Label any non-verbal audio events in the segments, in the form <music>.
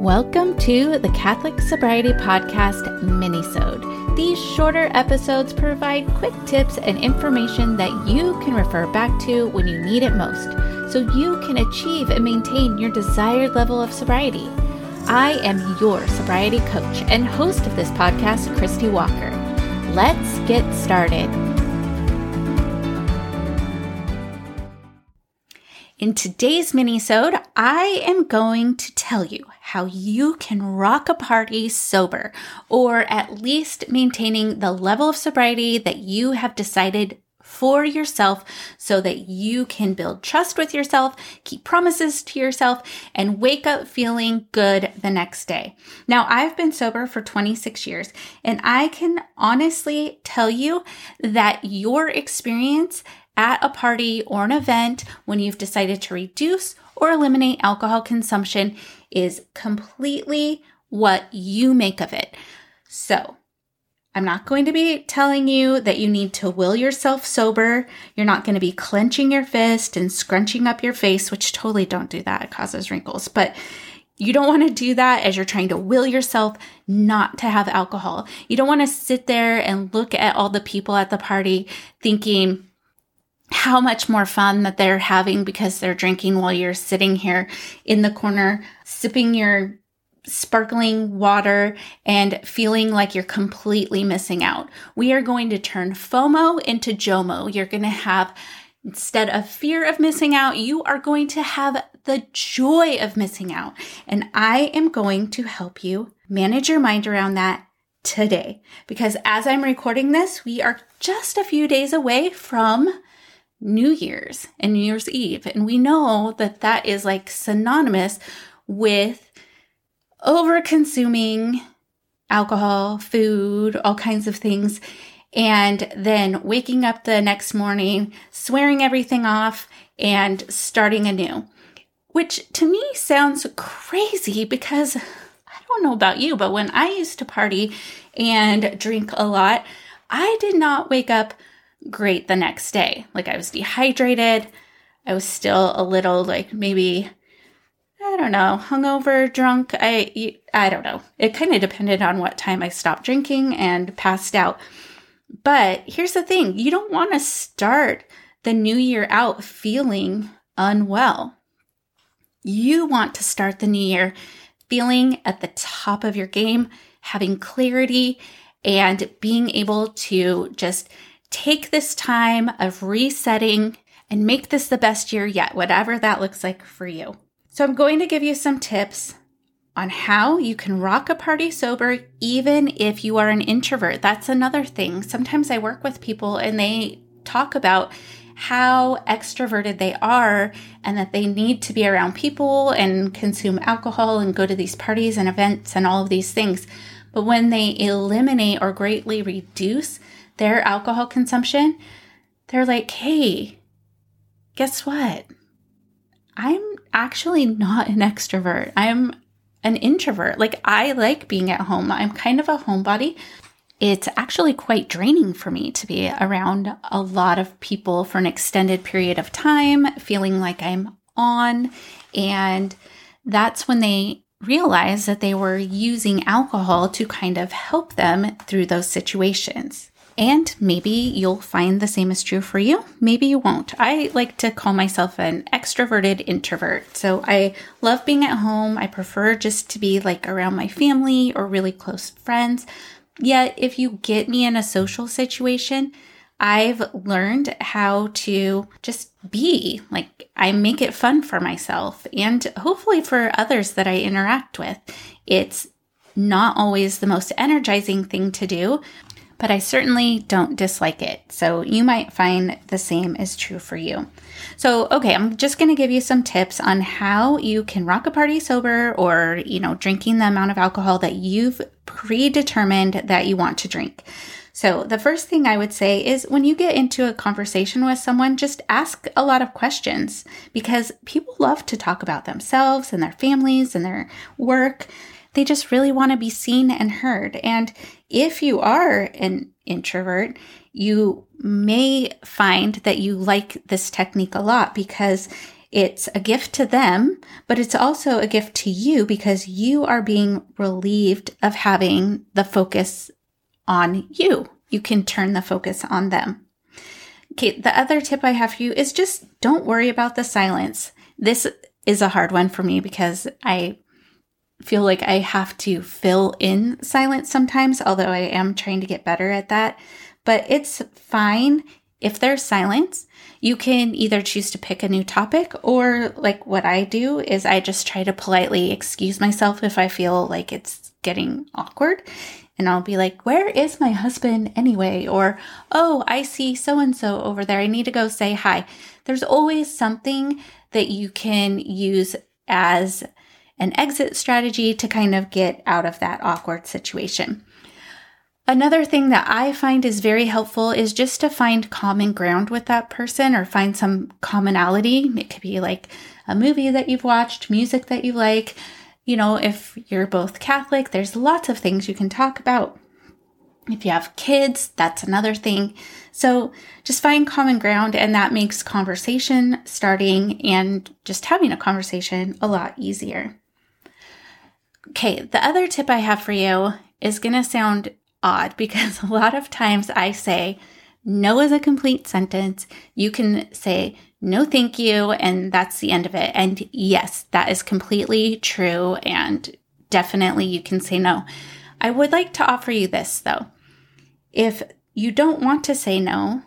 Welcome to the Catholic Sobriety Podcast Minisode. These shorter episodes provide quick tips and information that you can refer back to when you need it most, so you can achieve and maintain your desired level of sobriety. I am your sobriety coach and host of this podcast, Christy Walker. Let's get started. In today's minisode, I am going to tell you how you can rock a party sober, or at least maintaining the level of sobriety that you have decided for yourself so that you can build trust with yourself, keep promises to yourself, and wake up feeling good the next day. Now, I've been sober for 26 years, and I can honestly tell you that your experience at a party or an event when you've decided to reduce or eliminate alcohol consumption is completely what you make of it. So, I'm not going to be telling you that you need to will yourself sober. You're not going to be clenching your fist and scrunching up your face, which totally don't do that. It causes wrinkles. But you don't want to do that as you're trying to will yourself not to have alcohol. You don't want to sit there and look at all the people at the party thinking, how much more fun that they're having because they're drinking while you're sitting here in the corner sipping your sparkling water and feeling like you're completely missing out. We are going to turn FOMO into JOMO. You're going to have, instead of fear of missing out, you are going to have the joy of missing out. And I am going to help you manage your mind around that today. Because as I'm recording this, we are just a few days away from New Year's and New Year's Eve. And we know that that is like synonymous with over consuming alcohol, food, all kinds of things. And then waking up the next morning, swearing everything off, and starting anew. Which to me sounds crazy because I don't know about you, but when I used to party and drink a lot, I did not wake up great the next day. Like I was dehydrated. I was still a little like maybe I don't know, hungover, drunk. I I don't know. It kind of depended on what time I stopped drinking and passed out. But here's the thing, you don't want to start the new year out feeling unwell. You want to start the new year feeling at the top of your game, having clarity and being able to just take this time of resetting and make this the best year yet, whatever that looks like for you. So, I'm going to give you some tips on how you can rock a party sober even if you are an introvert. That's another thing. Sometimes I work with people and they talk about how extroverted they are and that they need to be around people and consume alcohol and go to these parties and events and all of these things. But when they eliminate or greatly reduce their alcohol consumption, they're like, hey, guess what? I'm actually not an extrovert. I'm an introvert. Like, I like being at home. I'm kind of a homebody. It's actually quite draining for me to be around a lot of people for an extended period of time, feeling like I'm on. And that's when they realized that they were using alcohol to kind of help them through those situations. And maybe you'll find the same is true for you. Maybe you won't. I like to call myself an extroverted introvert. So I love being at home. I prefer just to be like around my family or really close friends. Yet, if you get me in a social situation, I've learned how to just be like I make it fun for myself and hopefully for others that I interact with. It's not always the most energizing thing to do, but I certainly don't dislike it. So you might find the same is true for you. So, okay, I'm just going to give you some tips on how you can rock a party sober or, you know, drinking the amount of alcohol that you've predetermined that you want to drink. So, the first thing I would say is when you get into a conversation with someone, just ask a lot of questions because people love to talk about themselves and their families and their work. They just really want to be seen and heard. And if you are an introvert, you may find that you like this technique a lot because It's a gift to them, but it's also a gift to you because you are being relieved of having the focus on you. You can turn the focus on them. Okay, the other tip I have for you is just don't worry about the silence. This is a hard one for me because I feel like I have to fill in silence sometimes, although I am trying to get better at that. But it's fine if there's silence. You can either choose to pick a new topic or, like what I do, is I just try to politely excuse myself if I feel like it's getting awkward. And I'll be like, Where is my husband anyway? Or, Oh, I see so and so over there. I need to go say hi. There's always something that you can use as an exit strategy to kind of get out of that awkward situation. Another thing that I find is very helpful is just to find common ground with that person or find some commonality. It could be like a movie that you've watched, music that you like. You know, if you're both Catholic, there's lots of things you can talk about. If you have kids, that's another thing. So just find common ground, and that makes conversation starting and just having a conversation a lot easier. Okay, the other tip I have for you is going to sound odd <laughs> because a lot of times I say no is a complete sentence. You can say no, thank you, and that's the end of it. And yes, that is completely true, and definitely you can say no. I would like to offer you this though. If you don't want to say no,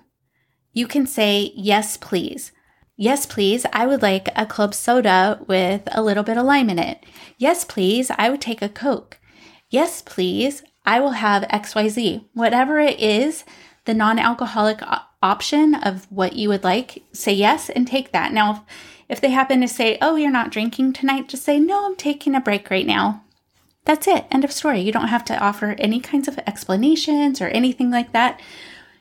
you can say yes, please. Yes, please. I would like a club soda with a little bit of lime in it. Yes, please. I would take a Coke. Yes, please. I will have XYZ. Whatever it is, the non alcoholic option of what you would like, say yes and take that. Now, if they happen to say, Oh, you're not drinking tonight, just say, No, I'm taking a break right now. That's it. End of story. You don't have to offer any kinds of explanations or anything like that.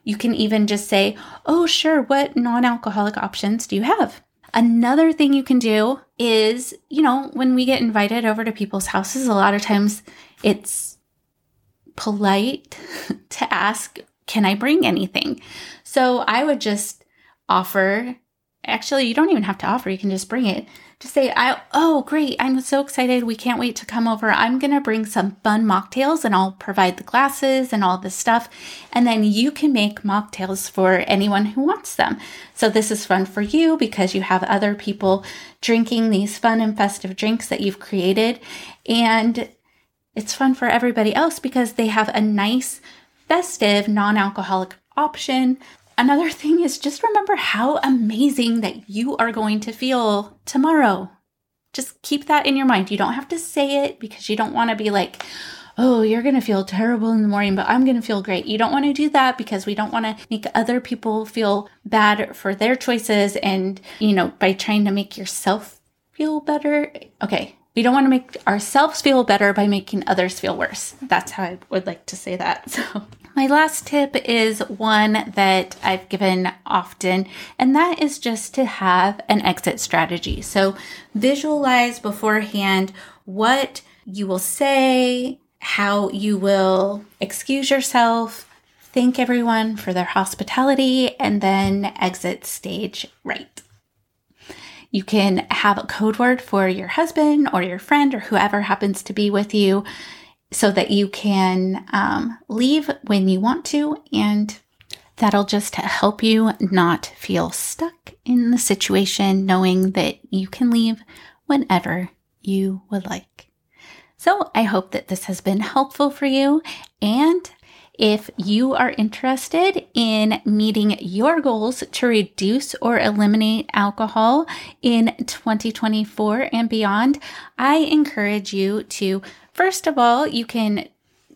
You can even just say, Oh, sure, what non alcoholic options do you have? Another thing you can do is, you know, when we get invited over to people's houses, a lot of times it's polite <laughs> to ask, Can I bring anything? So I would just offer, actually, you don't even have to offer, you can just bring it to say, I, oh, great, I'm so excited. We can't wait to come over. I'm going to bring some fun mocktails and I'll provide the glasses and all this stuff. And then you can make mocktails for anyone who wants them. So this is fun for you because you have other people drinking these fun and festive drinks that you've created. And it's fun for everybody else because they have a nice, festive, non alcoholic option Another thing is just remember how amazing that you are going to feel tomorrow. Just keep that in your mind. You don't have to say it because you don't want to be like, oh, you're going to feel terrible in the morning, but I'm going to feel great. You don't want to do that because we don't want to make other people feel bad for their choices. And, you know, by trying to make yourself feel better. Okay. We don't want to make ourselves feel better by making others feel worse. That's how I would like to say that. <laughs> So my last tip is one that I've given often, and that is just to have an exit strategy. So visualize beforehand what you will say, how you will excuse yourself, thank everyone for their hospitality, and then exit stage right. You can have a code word for your husband or your friend or whoever happens to be with you so that you can um, leave when you want to, and that'll just help you not feel stuck in the situation, knowing that you can leave whenever you would like. So I hope that this has been helpful for you. And if you are interested in meeting your goals to reduce or eliminate alcohol in 2024 and beyond, I encourage you to First of all, you can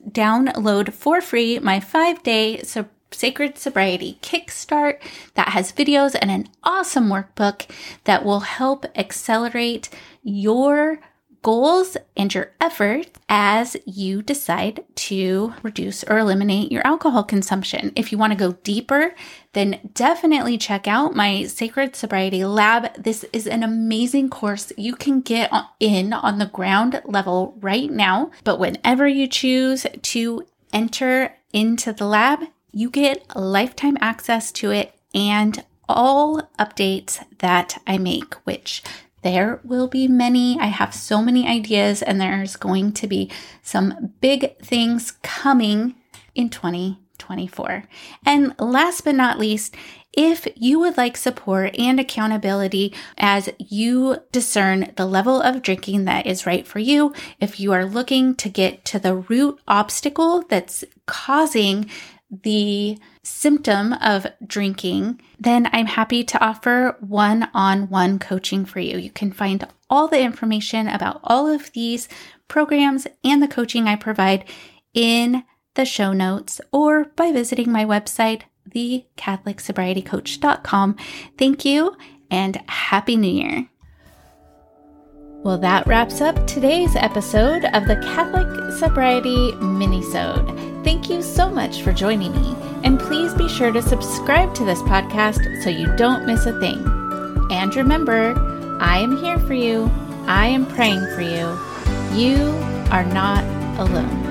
download for free my five day Sacred Sobriety Kickstart that has videos and an awesome workbook that will help accelerate your goals and your efforts as you decide to reduce or eliminate your alcohol consumption. If you want to go deeper, then definitely check out my Sacred Sobriety Lab. This is an amazing course you can get in on the ground level right now. But whenever you choose to enter into the lab, you get lifetime access to it and all updates that I make, which there will be many. I have so many ideas, and there's going to be some big things coming in 2024. And last but not least, if you would like support and accountability as you discern the level of drinking that is right for you, if you are looking to get to the root obstacle that's causing the symptom of drinking, then I'm happy to offer one on one coaching for you. You can find all the information about all of these programs and the coaching I provide in the show notes or by visiting my website, thecatholicsobrietycoach.com. Thank you and Happy New Year. Well, that wraps up today's episode of the Catholic Sobriety Minisode. Thank you so much for joining me, and please be sure to subscribe to this podcast so you don't miss a thing. And remember, I am here for you. I am praying for you. You are not alone.